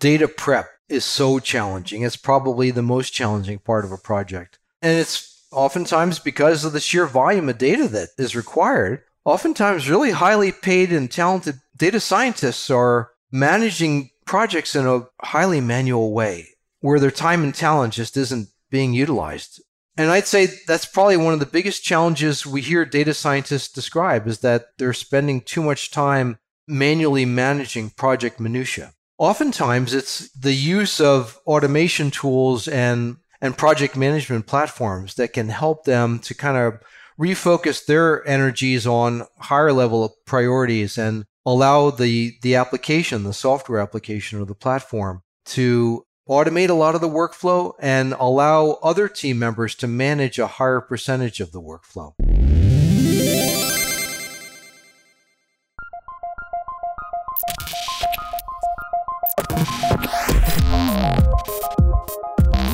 data prep is so challenging. It's probably the most challenging part of a project. And it's oftentimes because of the sheer volume of data that is required. Oftentimes, really highly paid and talented data scientists are managing projects in a highly manual way where their time and talent just isn't being utilized. And I'd say that's probably one of the biggest challenges we hear data scientists describe is that they're spending too much time manually managing project minutia. Oftentimes it's the use of automation tools and and project management platforms that can help them to kind of refocus their energies on higher level priorities and allow the the application, the software application or the platform to automate a lot of the workflow and allow other team members to manage a higher percentage of the workflow.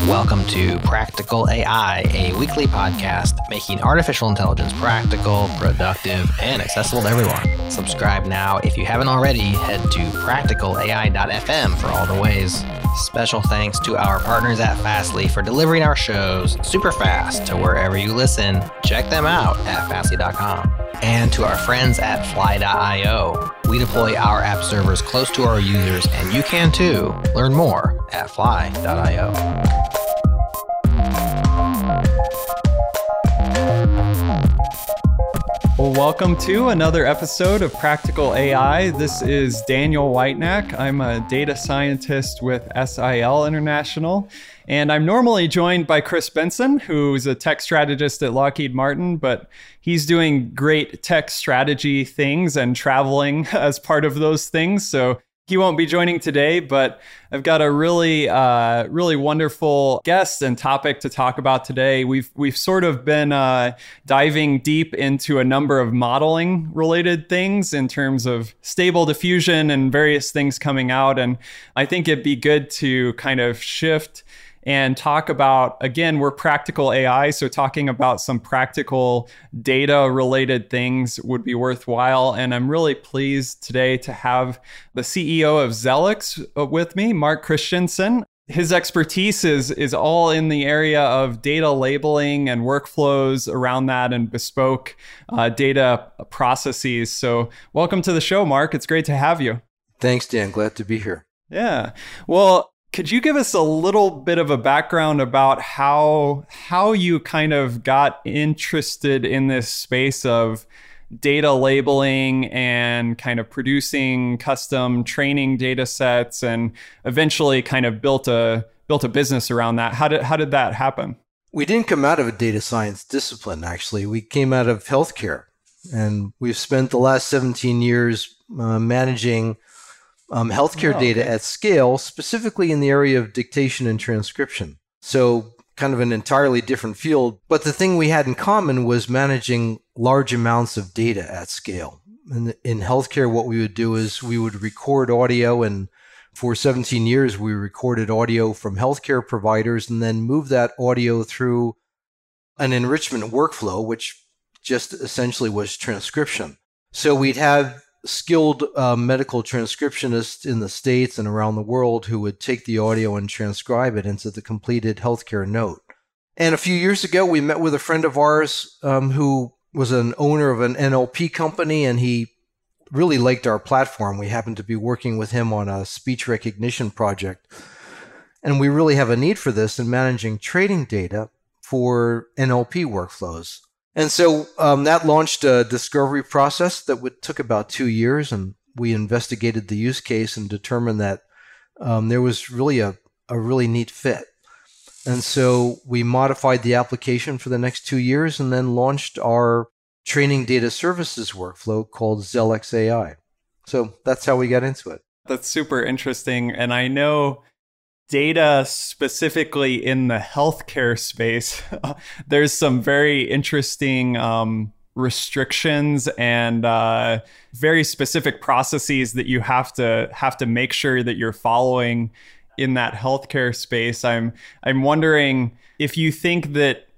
Welcome to Practical AI, a weekly podcast making artificial intelligence practical, productive, and accessible to everyone. Subscribe now if you haven't already. Head to practicalai.fm for all the ways. Special thanks to our partners at Fastly for delivering our shows super fast to wherever you listen. Check them out at fastly.com. And to our friends at fly.io. We deploy our app servers close to our users, and you can too. Learn more at fly.io. Well, welcome to another episode of Practical AI. This is Daniel Whitenack. I'm a data scientist with SIL International, and I'm normally joined by Chris Benson, who's a tech strategist at Lockheed Martin, but he's doing great tech strategy things and traveling as part of those things. So he won't be joining today, but I've got a really, uh, really wonderful guest and topic to talk about today. We've we've sort of been uh, diving deep into a number of modeling related things in terms of stable diffusion and various things coming out, and I think it'd be good to kind of shift and talk about again we're practical ai so talking about some practical data related things would be worthwhile. And i'm really pleased today to have the ceo of Xelex uh, with me mark christensen. His expertise is is all in the area of data labeling and workflows around that and bespoke uh, data processes. So welcome to the show mark. It's great to have you. Thanks dan. Glad to be here. Yeah. Well could you give us a little bit of a background about how how you kind of got interested in this space of data labeling and kind of producing custom training data sets and eventually kind of built a built a business around that? How did how did that happen? We didn't come out of a data science discipline actually. We came out of healthcare. And we've spent the last 17 years uh, managing um, healthcare oh, okay. data at scale, specifically in the area of dictation and transcription. So, kind of an entirely different field. But the thing we had in common was managing large amounts of data at scale. And in healthcare, what we would do is we would record audio, and for 17 years, we recorded audio from healthcare providers and then move that audio through an enrichment workflow, which just essentially was transcription. So we'd have skilled uh, medical transcriptionists in the States and around the world who would take the audio and transcribe it into the completed healthcare note. And a few years ago, we met with a friend of ours um, who was an owner of an NLP company, and he really liked our platform. We happened to be working with him on a speech recognition project. And we really have a need for this in managing training data for NLP workflows. And so um, that launched a discovery process that would, took about two years, and we investigated the use case and determined that um, there was really a, a really neat fit. And so we modified the application for the next two years and then launched our training data services workflow called Xelex AI. So that's how we got into it. That's super interesting. And I know data specifically in the healthcare space, there's some very interesting um, restrictions and uh, very specific processes that you have to have to make sure that you're following in that healthcare space. I'm I'm wondering if you think that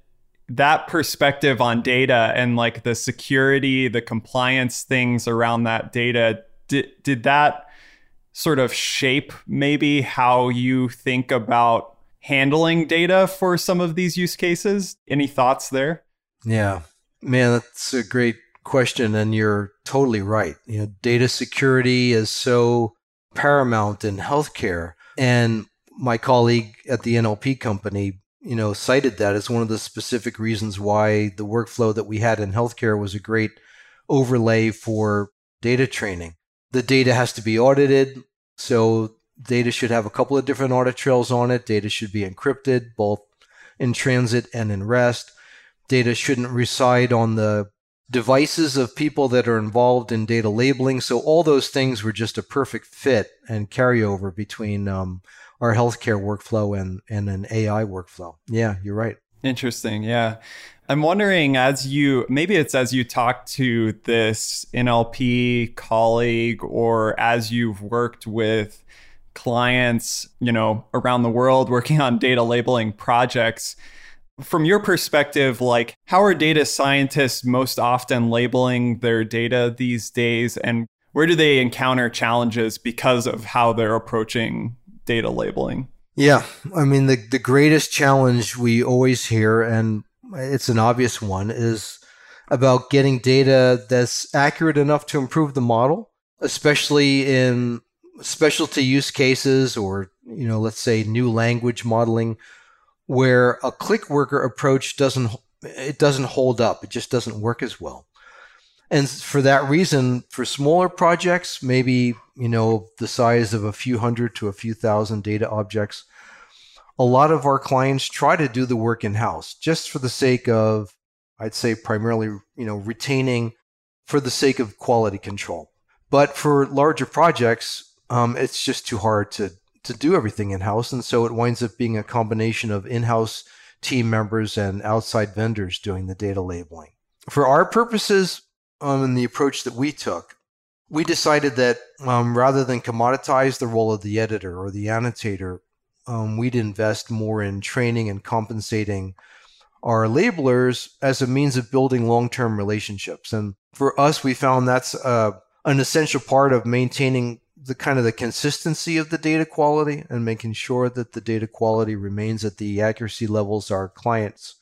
that perspective on data and like the security, the compliance things around that data, did, did that sort of shape maybe how you think about handling data for some of these use cases? Any thoughts there? Yeah, man, that's a great question, and you're totally right. You know, data security is so paramount in healthcare, and my colleague at the NLP company, you know, cited that as one of the specific reasons why the workflow that we had in healthcare was a great overlay for data training. The data has to be audited, so data should have a couple of different audit trails on it. Data should be encrypted, both in transit and in rest. Data shouldn't reside on the devices of people that are involved in data labeling. So all those things were just a perfect fit and carryover between um, our healthcare workflow and, and an AI workflow. Yeah, you're right. Interesting. Yeah. I'm wondering as you maybe it's as you talk to this NLP colleague or as you've worked with clients, you know, around the world working on data labeling projects. From your perspective, like how are data scientists most often labeling their data these days and where do they encounter challenges because of how they're approaching data labeling? Yeah, I mean the the greatest challenge we always hear and it's an obvious one is about getting data that's accurate enough to improve the model, especially in specialty use cases or you know let's say new language modeling where a click worker approach doesn't it doesn't hold up. It just doesn't work as well. And for that reason for smaller projects maybe you know the size of a few hundred to a few thousand data objects a lot of our clients try to do the work in house just for the sake of i'd say primarily you know retaining for the sake of quality control but for larger projects um, it's just too hard to to do everything in house, and so it winds up being a combination of in house team members and outside vendors doing the data labeling. For our purposes, um, and the approach that we took, we decided that um, rather than commoditize the role of the editor or the annotator, um, we'd invest more in training and compensating our labelers as a means of building long term relationships. And for us, we found that's uh, an essential part of maintaining the kind of the consistency of the data quality and making sure that the data quality remains at the accuracy levels our clients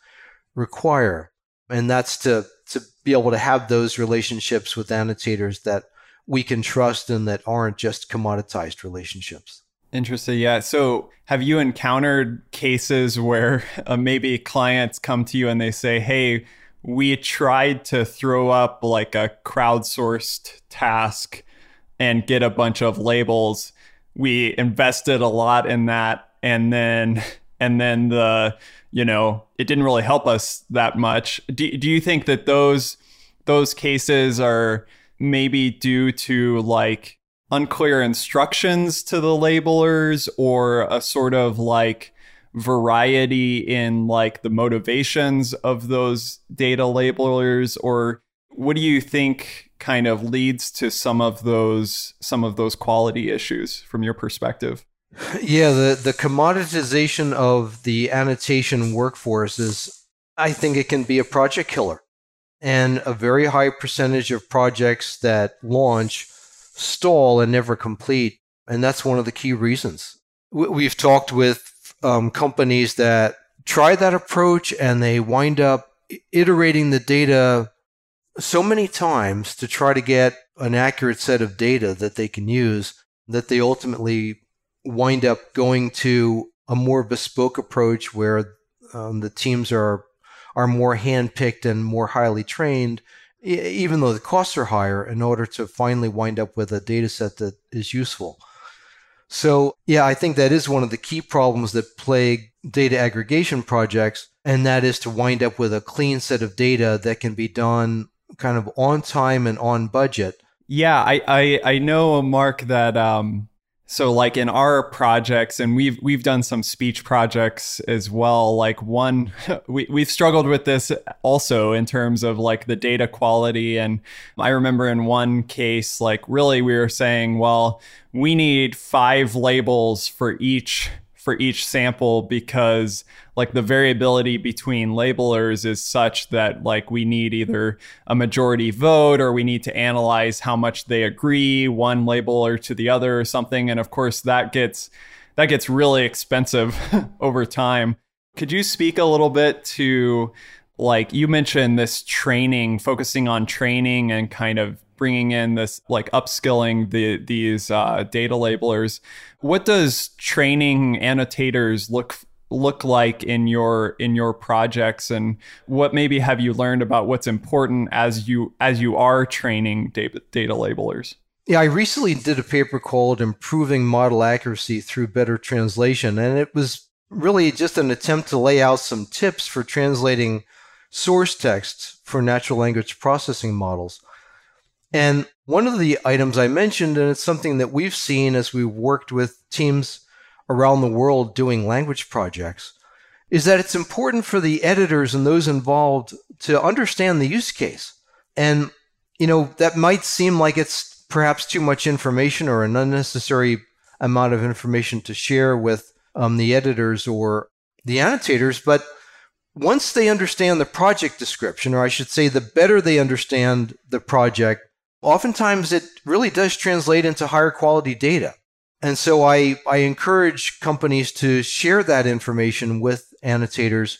require. And that's to, to be able to have those relationships with annotators that we can trust and that aren't just commoditized relationships. Interesting. Yeah. So, have you encountered cases where uh, maybe clients come to you and they say, Hey, we tried to throw up like a crowdsourced task and get a bunch of labels. We invested a lot in that and then and then the you know, it didn't really help us that much. Do do you think that those those cases are maybe due to like unclear instructions to the labelers or a sort of like variety in like the motivations of those data labelers or what do you think kind of leads to some of those some of those quality issues from your perspective? Yeah, the the commoditization of the annotation workforce is I think it can be a project killer. And a very high percentage of projects that launch stall and never complete. And that's one of the key reasons. We've talked with um, companies that try that approach and they wind up iterating the data so many times to try to get an accurate set of data that they can use that they ultimately wind up going to a more bespoke approach where um, the teams are are more handpicked and more highly trained, even though the costs are higher, in order to finally wind up with a data set that is useful. So, yeah, I think that is one of the key problems that plague data aggregation projects, and that is to wind up with a clean set of data that can be done kind of on time and on budget. Yeah, I I, I know Mark that um so like in our projects and we've we've done some speech projects as well like one we, we've struggled with this also in terms of like the data quality. And i remember in one case like really we were saying well we need five labels for each for each sample because like the variability between labelers is such that like we need either a majority vote or we need to analyze how much they agree one labeler to the other or something. And of course that gets that gets really expensive over time. Could you speak a little bit to like you mentioned this training focusing on training and kind of bringing in this like upskilling the these uh, data labelers. What does training annotators look look like in your in your projects? And what maybe have you learned about what's important as you as you are training data, data labelers? Yeah i recently did a paper called improving model accuracy through better translation. And it was really just an attempt to lay out some tips for translating source text for natural language processing models and one of the items I mentioned, and it's something that we've seen as we've worked with teams around the world doing language projects, is that it's important for the editors and those involved to understand the use case. And, you know, that might seem like it's perhaps too much information or an unnecessary amount of information to share with um, the editors or the annotators, but once they understand the project description, or I should say, the better they understand the project, oftentimes it really does translate into higher quality data. And so I, I encourage companies to share that information with annotators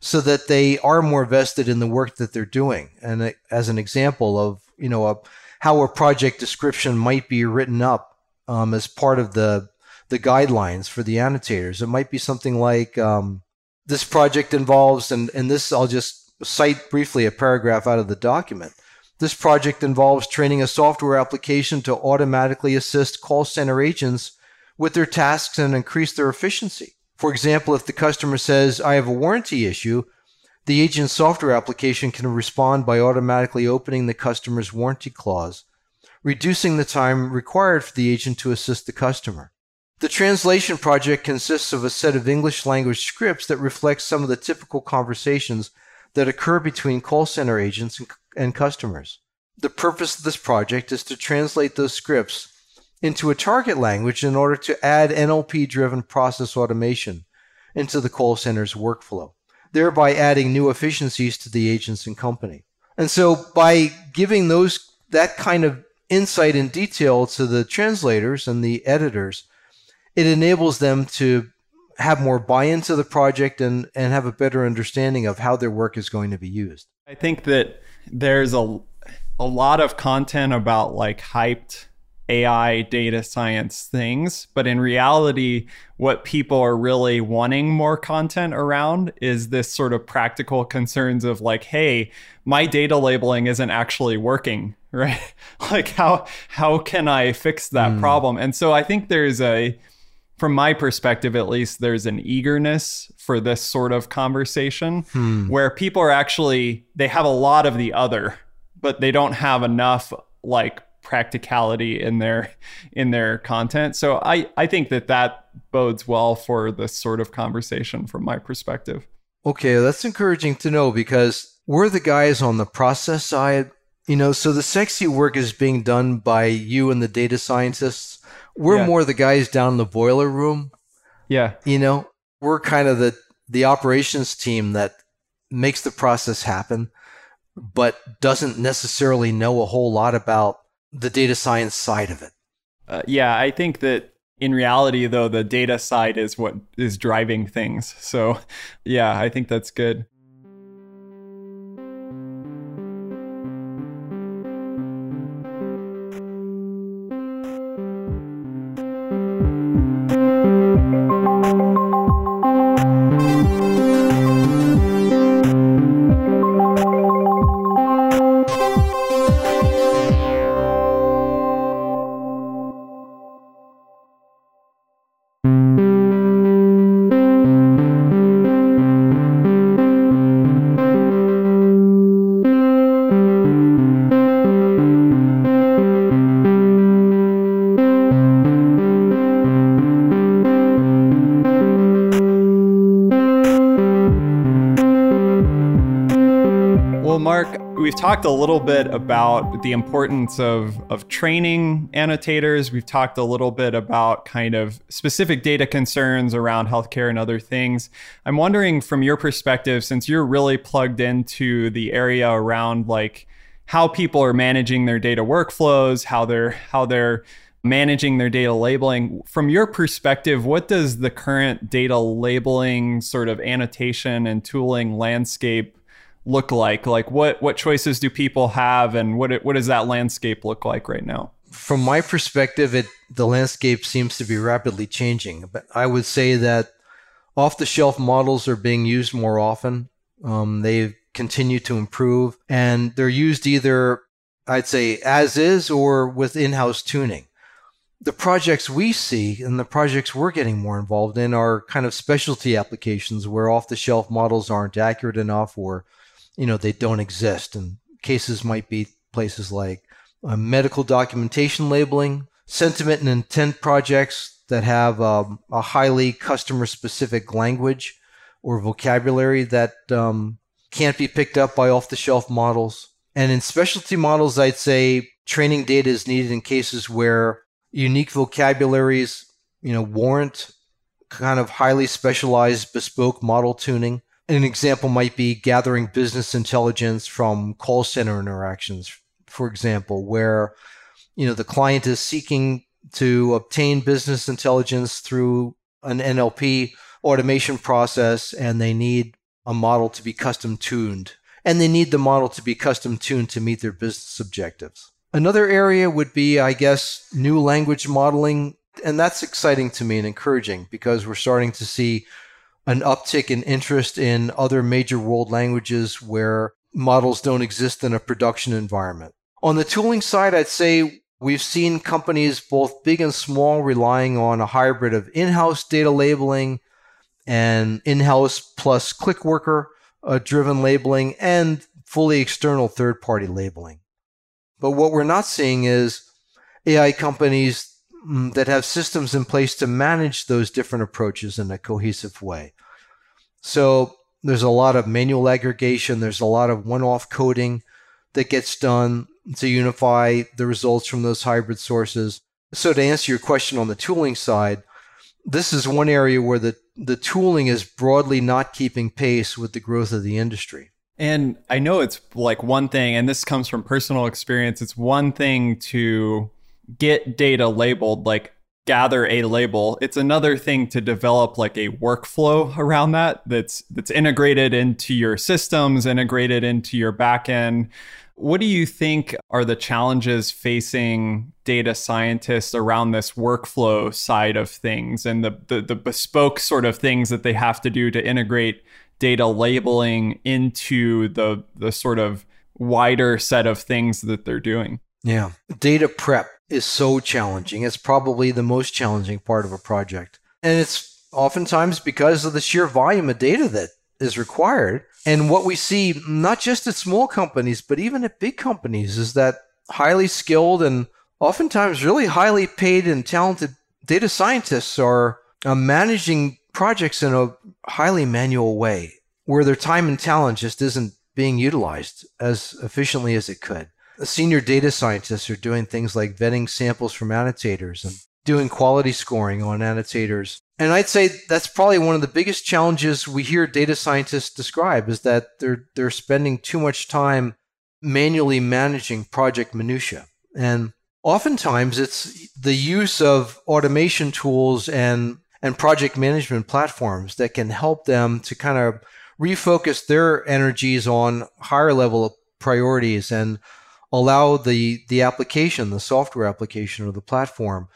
so that they are more vested in the work that they're doing. And as an example of, you know, a, how a project description might be written up um, as part of the, the guidelines for the annotators, it might be something like um, this project involves, and, and this I'll just cite briefly a paragraph out of the document. This project involves training a software application to automatically assist call center agents with their tasks and increase their efficiency. For example, if the customer says, I have a warranty issue, the agent's software application can respond by automatically opening the customer's warranty clause, reducing the time required for the agent to assist the customer. The translation project consists of a set of English language scripts that reflect some of the typical conversations that occur between call center agents and customers. The purpose of this project is to translate those scripts into a target language in order to add NLP driven process automation into the call center's workflow, thereby adding new efficiencies to the agents and company. And so by giving those that kind of insight and detail to the translators and the editors, it enables them to have more buy-in to the project and, and have a better understanding of how their work is going to be used. I think that there's a a lot of content about like hyped AI data science things, but in reality, what people are really wanting more content around is this sort of practical concerns of like, hey, my data labeling isn't actually working, right? like how how can I fix that mm. problem? And so I think there's a from my perspective at least there's an eagerness for this sort of conversation hmm. where people are actually they have a lot of the other but they don't have enough like practicality in their in their content so i i think that that bodes well for this sort of conversation from my perspective okay that's encouraging to know because we're the guys on the process side you know so the sexy work is being done by you and the data scientists we're yeah. more the guys down in the boiler room. Yeah. You know, we're kind of the the operations team that makes the process happen but doesn't necessarily know a whole lot about the data science side of it. Uh, yeah, I think that in reality though the data side is what is driving things. So, yeah, I think that's good. We've talked a little bit about the importance of, of training annotators. We've talked a little bit about kind of specific data concerns around healthcare and other things. I'm wondering from your perspective, since you're really plugged into the area around like how people are managing their data workflows, how they're how they're managing their data labeling. From your perspective, what does the current data labeling sort of annotation and tooling landscape look like? Like what what choices do people have and what what does that landscape look like right now? From my perspective, it the landscape seems to be rapidly changing. But I would say that off the shelf models are being used more often. Um, they continue to improve and they're used either I'd say as is or with in-house tuning the projects we see and the projects we're getting more involved in are kind of specialty applications where off the shelf models aren't accurate enough or you know they don't exist and cases might be places like uh, medical documentation labeling sentiment and intent projects that have um, a highly customer specific language or vocabulary that um, can't be picked up by off the shelf models and in specialty models i'd say training data is needed in cases where unique vocabularies, you know, warrant kind of highly specialized bespoke model tuning. An example might be gathering business intelligence from call center interactions, for example, where you know the client is seeking to obtain business intelligence through an NLP automation process and they need a model to be custom tuned and they need the model to be custom tuned to meet their business objectives. Another area would be, I guess, new language modeling. And that's exciting to me and encouraging because we're starting to see an uptick in interest in other major world languages where models don't exist in a production environment. On the tooling side, I'd say we've seen companies, both big and small, relying on a hybrid of in house data labeling and in house plus ClickWorker uh, driven labeling and fully external third party labeling. But what we're not seeing is AI companies Mm, that have systems in place to manage those different approaches in a cohesive way. So there's a lot of manual aggregation, there's a lot of one off coding that gets done to unify the results from those hybrid sources. So, to answer your question on the tooling side, this is one area where the, the tooling is broadly not keeping pace with the growth of the industry. And I know it's like one thing, and this comes from personal experience. It's one thing to get data labeled, like gather a label. It's another thing to develop like a workflow around that that's that's integrated into your systems, integrated into your backend. What do you think are the challenges facing data scientists around this workflow side of things and the, the, the bespoke sort of things that they have to do to integrate data labeling into the the sort of wider set of things that they're doing. Yeah. Data prep is so challenging. It's probably the most challenging part of a project. And it's oftentimes because of the sheer volume of data that is required. And what we see, not just at small companies, but even at big companies, is that highly skilled and oftentimes really highly paid and talented data scientists are uh, managing projects in a highly manual way where their time and talent just isn't being utilized as efficiently as it could. Senior data scientists are doing things like vetting samples from annotators and doing quality scoring on annotators. And I'd say that's probably one of the biggest challenges we hear data scientists describe is that they're they're spending too much time manually managing project minutia. And oftentimes it's the use of automation tools and and project management platforms that can help them to kind of refocus their energies on higher level priorities and allow the the application, the software application or the platform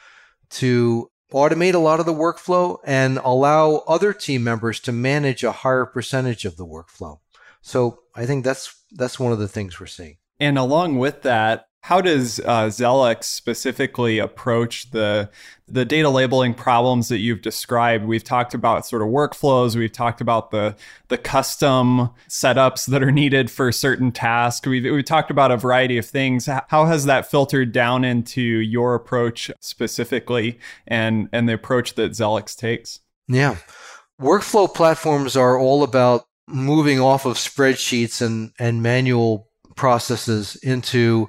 to automate a lot of the workflow and allow other team members to manage a higher percentage of the workflow. So I think that's that's one of the things we're seeing. And along with that, how does uh, Xelex specifically approach the the data labeling problems that you've described? We've talked about sort of workflows. We've talked about the the custom setups that are needed for certain tasks. We've we've talked about a variety of things. How has that filtered down into your approach specifically, and and the approach that Xelex takes? Yeah, workflow platforms are all about moving off of spreadsheets and and manual processes into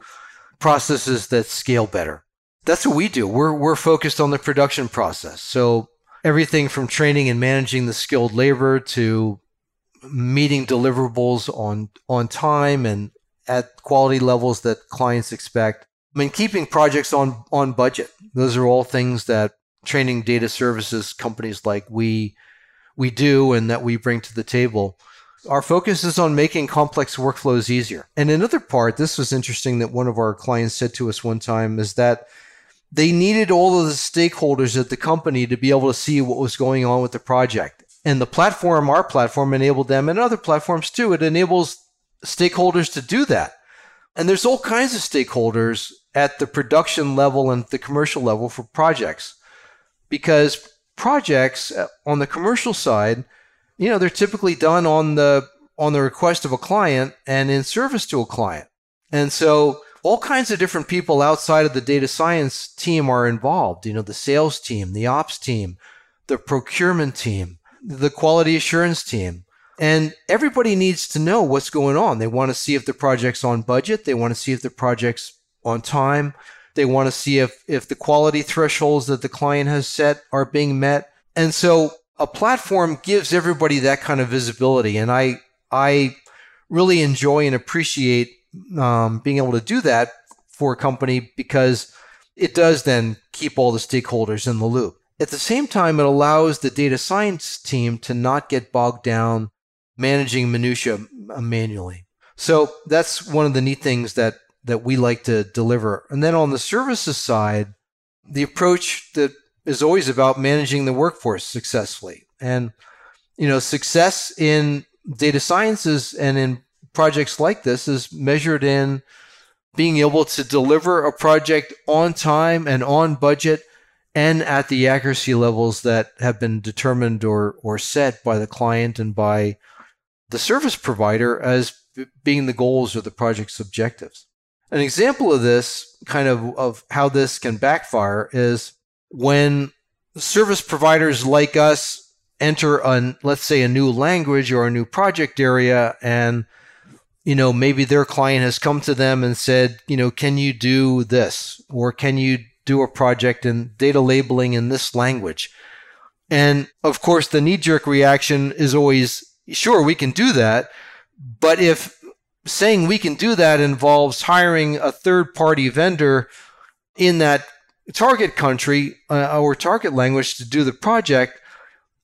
processes that scale better. That's what we do. We're, we're focused on the production process. So everything from training and managing the skilled labor to meeting deliverables on, on time and at quality levels that clients expect. I mean, keeping projects on, on budget. Those are all things that training data services companies like we, we do and that we bring to the table. Our focus is on making complex workflows easier. And another part, this was interesting that one of our clients said to us one time is that they needed all of the stakeholders at the company to be able to see what was going on with the project. And the platform, our platform, enabled them and other platforms too. It enables stakeholders to do that. And there's all kinds of stakeholders at the production level and the commercial level for projects because projects uh, on the commercial side, you know, they're typically done on the on the request of a client and in service to a client. And so all kinds of different people outside of the data science team are involved. You know, the sales team, the ops team, the procurement team, the quality assurance team. And everybody needs to know what's going on. They want to see if the project's on budget. They want to see if the project's on time. They want to see if, if the quality thresholds that the client has set are being met. And so a platform gives everybody that kind of visibility. And I, I really enjoy and appreciate um, being able to do that for a company because it does then keep all the stakeholders in the loop. At the same time, it allows the data science team to not get bogged down managing minutia uh, manually. So that's one of the neat things that that we like to deliver. And then on the services side, the approach that is always about managing the workforce successfully. And you know, success in data sciences and in projects like this is measured in being able to deliver a project on time and on budget and at the accuracy levels that have been determined or, or set by the client and by the service provider as being the goals or the project's objectives. An example of this, kind of, of how this can backfire, is when service providers like us enter a, let's say, a new language or a new project area and you know, maybe their client has come to them and said, you know, can you do this? Or can you do a project in data labeling in this language? And of course, the knee jerk reaction is always, sure, we can do that. But if saying we can do that involves hiring a third party vendor in that target country uh, or target language to do the project,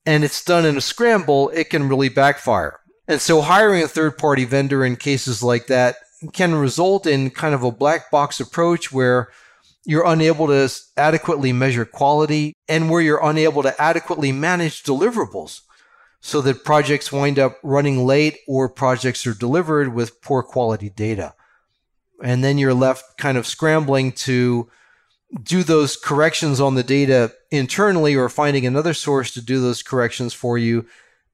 and it's done in a scramble, it can really backfire. And so hiring a third party vendor in cases like that can result in kind of a black box approach where you're unable to adequately measure quality and where you're unable to adequately manage deliverables so that projects wind up running late or projects are delivered with poor quality data. And then you're left kind of scrambling to do those corrections on the data internally or finding another source to do those corrections for you.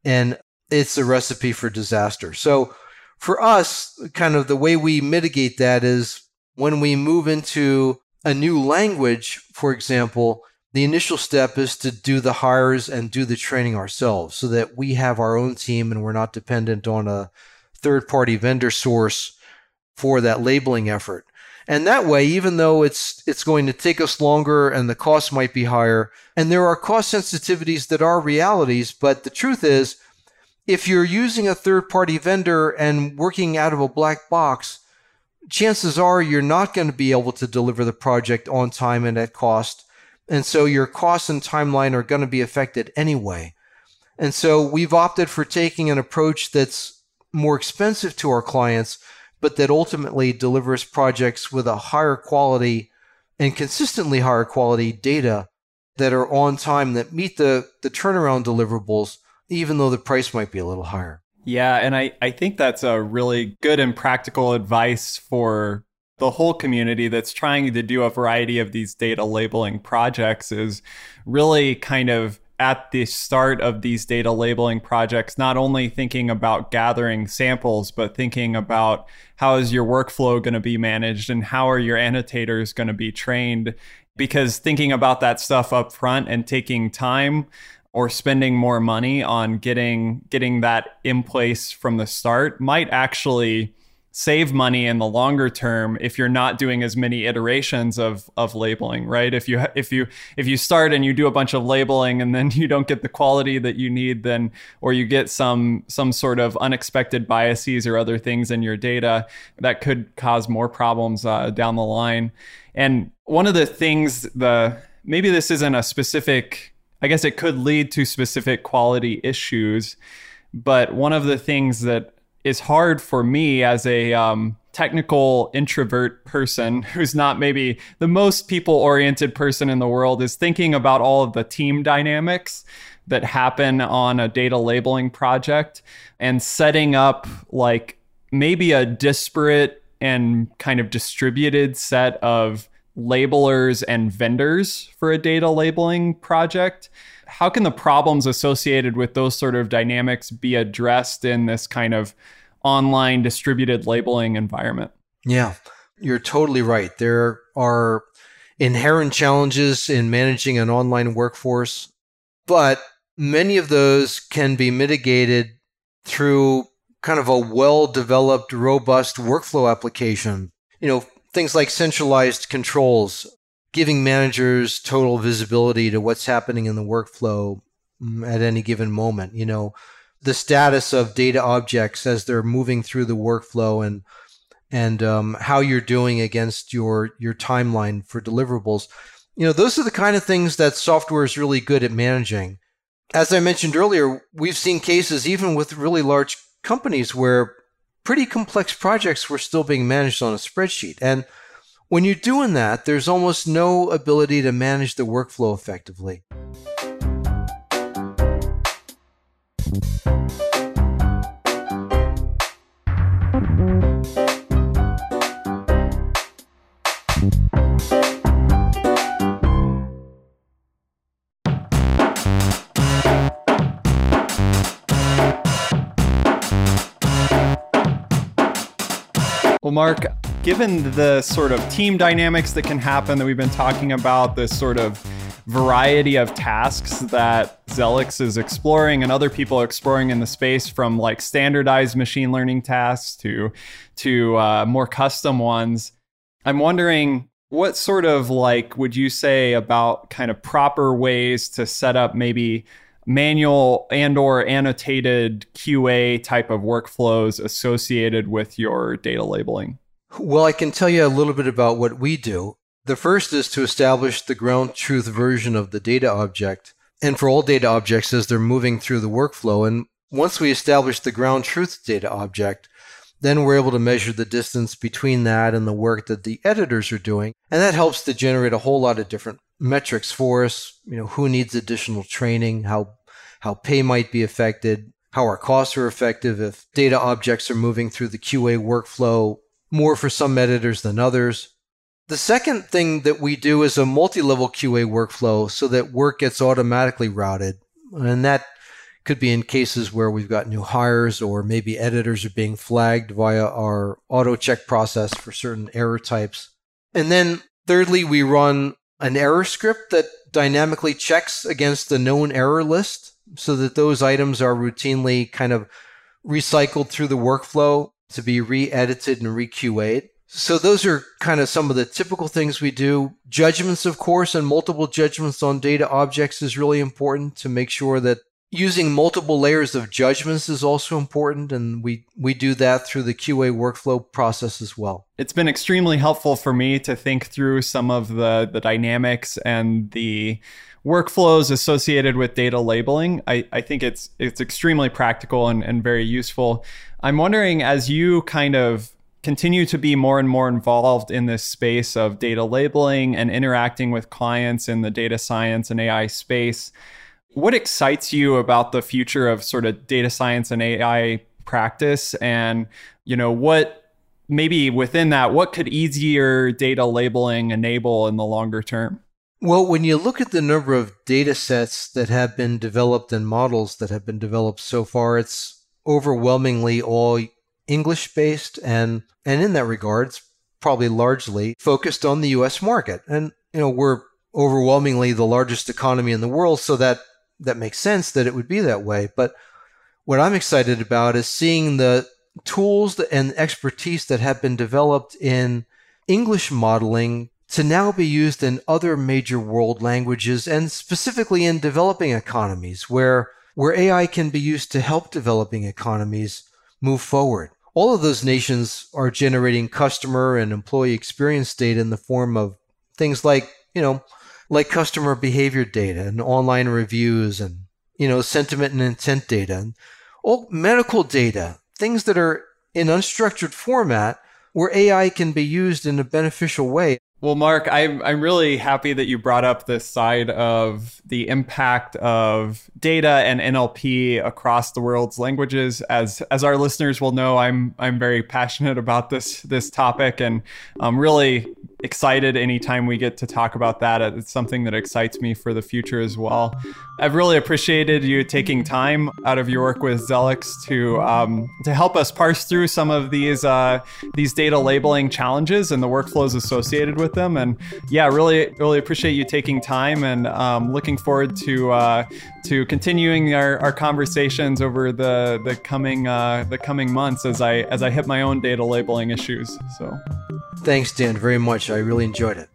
And it's a recipe for disaster. So for us, kind of the way we mitigate that is when we move into a new language, for example, the initial step is to do the hires and do the training ourselves so that we have our own team and we're not dependent on a third party vendor source for that labeling effort. And that way, even though it's it's going to take us longer and the cost might be higher, and there are cost sensitivities that are realities, but the truth is if you're using a third party vendor and working out of a black box, chances are you're not going to be able to deliver the project on time and at cost. And so your costs and timeline are going to be affected anyway. And so we've opted for taking an approach that's more expensive to our clients, but that ultimately delivers projects with a higher quality and consistently higher quality data that are on time that meet the, the turnaround deliverables even though the price might be a little higher. Yeah, and I, I think that's a really good and practical advice for the whole community that's trying to do a variety of these data labeling projects is really kind of at the start of these data labeling projects, not only thinking about gathering samples, but thinking about how is your workflow going to be managed and how are your annotators going to be trained. Because thinking about that stuff up front and taking time or spending more money on getting getting that in place from the start might actually save money in the longer term if you're not doing as many iterations of of labeling right? If you if you if you start and you do a bunch of labeling and then you don't get the quality that you need then or you get some some sort of unexpected biases or other things in your data that could cause more problems uh, down the line. And one of the things the maybe this isn't a specific i guess it could lead to specific quality issues but one of the things that is hard for me as a um, technical introvert person who's not maybe the most people oriented person in the world is thinking about all of the team dynamics that happen on a data labeling project and setting up like maybe a disparate and kind of distributed set of labelers and vendors for a data labeling project how can the problems associated with those sort of dynamics be addressed in this kind of online distributed labeling environment? Yeah, you're totally right. There are inherent challenges in managing an online workforce, but many of those can be mitigated through kind of a well developed, robust workflow application. You know, things like centralized controls, giving managers total visibility to what's happening in the workflow mm, at any given moment. You know, the status of data objects as they're moving through the workflow and and um, how you're doing against your your timeline for deliverables. You know, those are the kind of things that software is really good at managing. As I mentioned earlier, we've seen cases even with really large companies where pretty complex projects were still being managed on a spreadsheet. And when you're doing that, there's almost no ability to manage the workflow effectively. Well, Mark, given the sort of team dynamics that can happen that we've been talking about, this sort of variety of tasks that Xelex is exploring and other people are exploring in the space from like standardized machine learning tasks to to uh, more custom ones. I'm wondering what sort of like would you say about kind of proper ways to set up maybe manual and or annotated QA type of workflows associated with your data labeling? Well, I can tell you a little bit about what we do. The first is to establish the ground truth version of the data object. And for all data objects as they're moving through the workflow. And once we establish the ground truth data object, then we're able to measure the distance between that and the work that the editors are doing. And that helps to generate a whole lot of different metrics for us. You know, who needs additional training, how, how pay might be affected, how our costs are effective if data objects are moving through the QA workflow more for some editors than others. The second thing that we do is a multi level QA workflow so that work gets automatically routed. And that could be in cases where we've got new hires or maybe editors are being flagged via our auto check process for certain error types. And then thirdly, we run an error script that dynamically checks against the known error list so that those items are routinely kind of recycled through the workflow to be re-edited and re-QA'd. So those are kind of some of the typical things we do. Judgments, of course, and multiple judgments on data objects is really important to make sure that using multiple layers of judgments is also important and we we do that through the QA workflow process as well. It's been extremely helpful for me to think through some of the the dynamics and the workflows associated with data labeling. I, I think it's it's extremely practical and, and very useful. I'm wondering as you kind of continue to be more and more involved in this space of data labeling and interacting with clients in the data science and AI space, what excites you about the future of sort of data science and AI practice and you know what maybe within that what could easier data labeling enable in the longer term? Well, when you look at the number of data sets that have been developed and models that have been developed so far, it's overwhelmingly all English based and and in that regard it's probably largely focused on the US market. And you know, we're overwhelmingly the largest economy in the world, so that that makes sense that it would be that way. But what I'm excited about is seeing the tools and expertise that have been developed in English modeling to now be used in other major world languages and specifically in developing economies where where AI can be used to help developing economies move forward. All of those nations are generating customer and employee experience data in the form of things like, you know, like customer behavior data and online reviews and, you know, sentiment and intent data and all medical data, things that are in unstructured format where AI can be used in a beneficial way. Well, Mark, I'm, I'm really happy that you brought up this side of the impact of data and NLP across the world's languages. As as our listeners will know, I'm I'm very passionate about this this topic, and I'm really excited anytime we get to talk about that. It's something that excites me for the future as well. I've really appreciated you taking time out of your work with Xelex to um, to help us parse through some of these uh, these data labeling challenges and the workflows associated with them. And yeah, really really appreciate you taking time and um, looking forward to uh, to continuing our, our conversations over the the coming uh, the coming months as I as I hit my own data labeling issues. So. Thanks, Dan, very much. I really enjoyed it.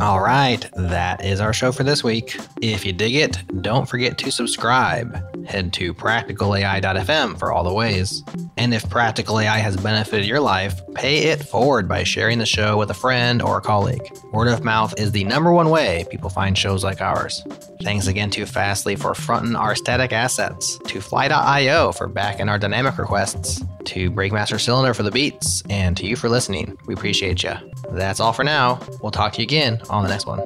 All right, that is our show for this week. If you dig it, don't forget to subscribe. Head to practicalai.fm for all the ways. And if Practical AI has benefited your life, pay it forward by sharing the show with a friend or a colleague. Word of mouth is the number one way people find shows like ours. Thanks again to Fastly for fronting our static assets, to Fly.io for backing our dynamic requests, to Breakmaster Cylinder for the beats, and to you for listening. We appreciate you. That's all for now. We'll talk to you again on the next one.